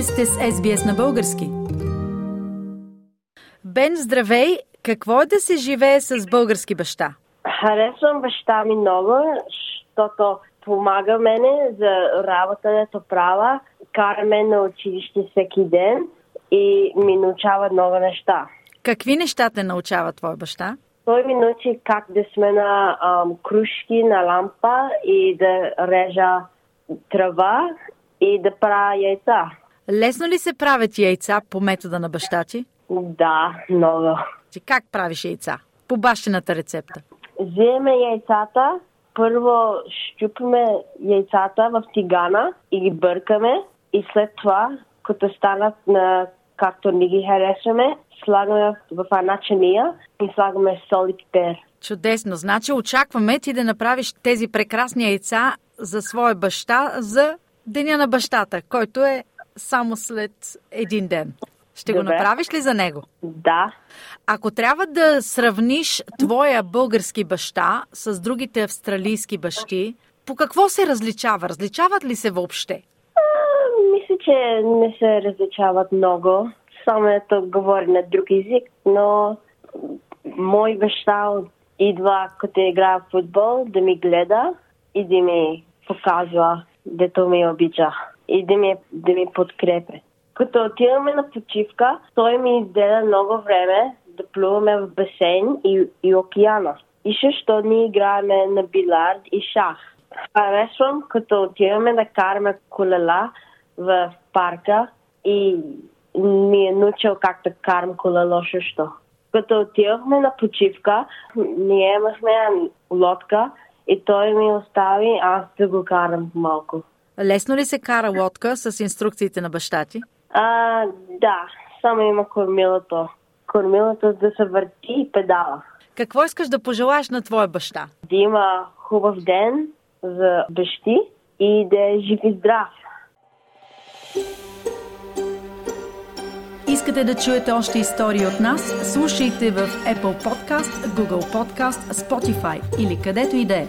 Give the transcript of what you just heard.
Вие сте с SBS на български. Бен, здравей! Какво е да се живее с български баща? Харесвам баща ми много, защото помага мене за работата права, кара мен на училище всеки ден и ми научава много неща. Какви неща те научава твой баща? Той ми научи как да смена ам, кружки на лампа и да режа трава и да правя яйца. Лесно ли се правят яйца по метода на баща ти? Да, много. Ти как правиш яйца? По бащината рецепта. Вземе яйцата, първо щупиме яйцата в тигана и ги бъркаме и след това, като станат на както ни ги харесваме, слагаме в една чания и слагаме сол и пипер. Чудесно. Значи очакваме ти да направиш тези прекрасни яйца за своя баща за Деня на бащата, който е само след един ден. Ще го Добре. направиш ли за него? Да, Ако трябва да сравниш твоя български баща с другите австралийски бащи, по какво се различава? Различават ли се въобще? А, мисля, че не се различават много. Само ето говори на друг език, но мой баща идва като играе в футбол да ми гледа и да ми показва дето ми обича и да ми, да ми подкрепя. Като отиваме на почивка, той ми изделя много време да плуваме в басейн и, и океана. И също ние играеме на билард и шах. Харесвам, като отиваме да караме колела в парка и ми е научил как да карам колело също. Като отивахме на почивка, ние имахме лодка и той ми остави аз да го карам малко. Лесно ли се кара лодка с инструкциите на баща ти? А, да, само има кормилото. Кормилото да се върти и педала. Какво искаш да пожелаеш на твоя баща? Да има хубав ден за бащи и да е жив и здрав. Искате да чуете още истории от нас? Слушайте в Apple Podcast, Google Podcast, Spotify или където и да е.